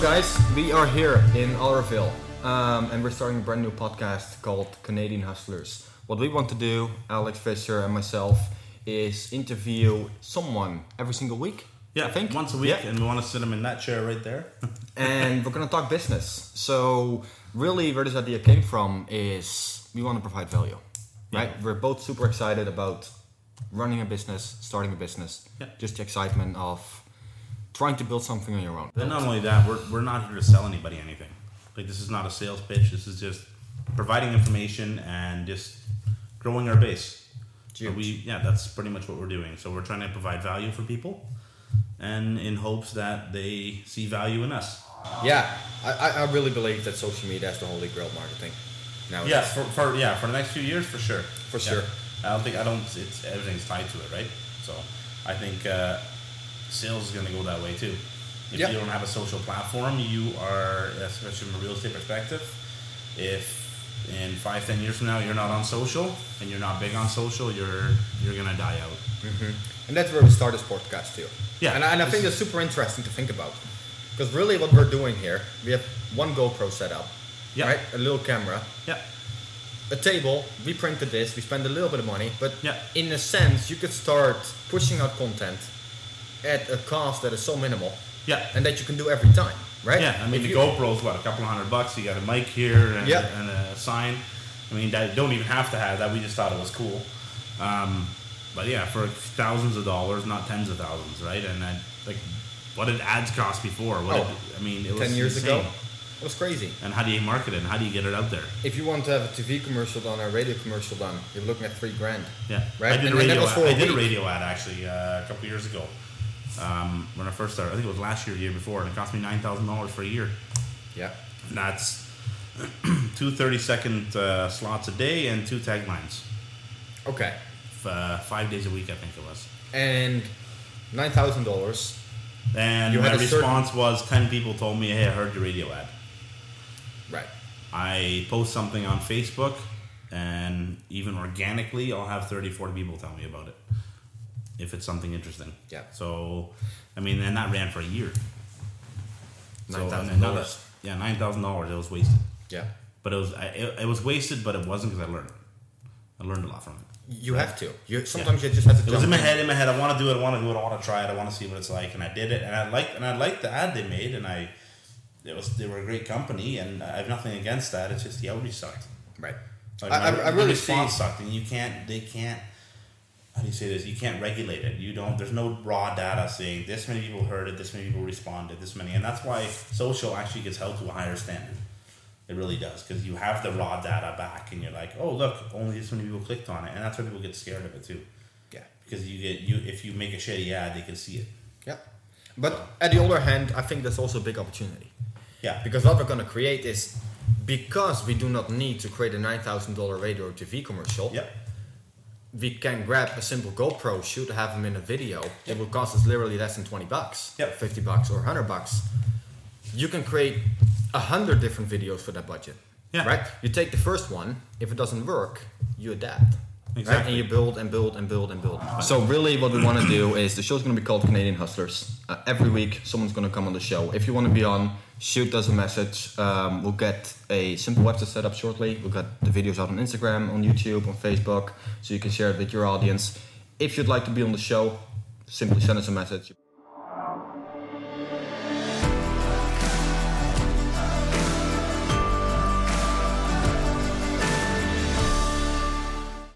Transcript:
guys? We are here in Alderville, um, and we're starting a brand new podcast called Canadian Hustlers. What we want to do, Alex Visscher and myself, is interview someone every single week. Yeah, I think once a week, Yeah. and we want to sit them in that chair right there. and we're gonna talk business. So really, where this idea came from is we want to provide value, right? Yeah. We're both super excited about running a business, starting a business, Yeah. just the excitement of trying to build something on your own. But not only that, we're, we're not here to sell anybody anything. Like this is not a sales pitch. This is just providing information and just growing our base. So we yeah, that's pretty much what we're doing. So we're trying to provide value for people, and in hopes that they see value in us. Yeah, I, I- I really believe that social media is the holy grail marketing. Now, Yeah, for, for yeah for the next few years for sure. For Yeah. sure. I don't think I don't. It's everything's tied to it, right? So I think uh, sales is going to go that way too. If Yeah. you don't have a social platform, you are, especially from a real estate perspective, if in five ten years from now you're not on social and you're not big on social, you're you're going to die out. Mm-hmm. And that's where we start this podcast too. Yeah, And, I- and I think it's super interesting to think about. Because really what we're doing here, we have one GoPro set up, Yeah. right? A little camera, Yeah, a table, we printed this, we spend a little bit of money, but Yeah. in a sense, you could start pushing out content at a cost that is so minimal yeah. and that you can do every time, right? Yeah, I mean If the you- GoPro's what a couple of hundred bucks. You got a mic here and, Yeah. and a sign. I mean, that don't even have to have that. We just thought it was cool. Um, but yeah, for thousands of dollars, not tens of thousands, right? And then like, what did ads cost before? What Oh, did, I mean, it was 10 years insane. ago, it was crazy. And how do you market it? And how do you get it out there? If you want to have a TV commercial done or a radio commercial done, you're looking at three grand. Yeah, Right, I did and- a radio. Ad. I did a radio ad actually uh, a couple years ago. Um, when I first started, I think it was last year, year before, and it cost me nine thousand dollars for a year. Yeah. And that's two 30 second uh, slots a day and two taglines. Okay. F- uh, five days a week, I think it was. And nine thousand dollars. And You my certain- response was 10 people told me, hey, I heard your radio ad. Right. I post something on Facebook, and even organically, I'll have 30, 40 people tell me about it if it's something interesting. Yeah. So, I mean, and that ran for a year. So, $9,000. Yeah, $9,000. It was wasted. Yeah. But it was I, it, it was wasted, but it wasn't because I learned. I learned a lot from it. You have to. You sometimes you just have to. It was in my head. In my head, I want to do it. I want to do it. I want to try it. I want to see what it's like. And I did it. And I like and I liked the ad they made. And I, it was they were a great company. And I have nothing against that. It's just the outreach sucked. Right. Like I- my, I- I really response see- sucked. And you can't. They can't. How do you say this? You can't regulate it. You don't. There's no raw data saying this many people heard it. This many people responded. This many. And that's why social actually gets held to a higher standard. It really does because you have the raw data back, and you're like, oh look, only this many people clicked on it, and that's why people get scared of it too Yeah. because you get you if you make a shitty ad, they can see it. Yeah. But at the other hand, I think that's also a big opportunity Yeah, because what we're going to create is because we do not need to create a nine thousand dollar radio TV commercial. Yep. We can grab a simple GoPro, shoot, have them in a video. It will cost us literally less than twenty bucks. Yep. Fifty bucks or hundred bucks. You can create a hundred different videos for that budget. Yeah. Right. You take the first one. If it doesn't work, you adapt. Right? Exactly. And you build and build and build and build. So really, what we want to do is the show's going to be called Canadian Hustlers. Uh, every week, someone's going to come on the show. If you want to be on, shoot us a message. Um, we'll get a simple website set up shortly. We'll get the videos out on Instagram, on YouTube, on Facebook, so you can share it with your audience. If you'd like to be on the show, simply send us a message.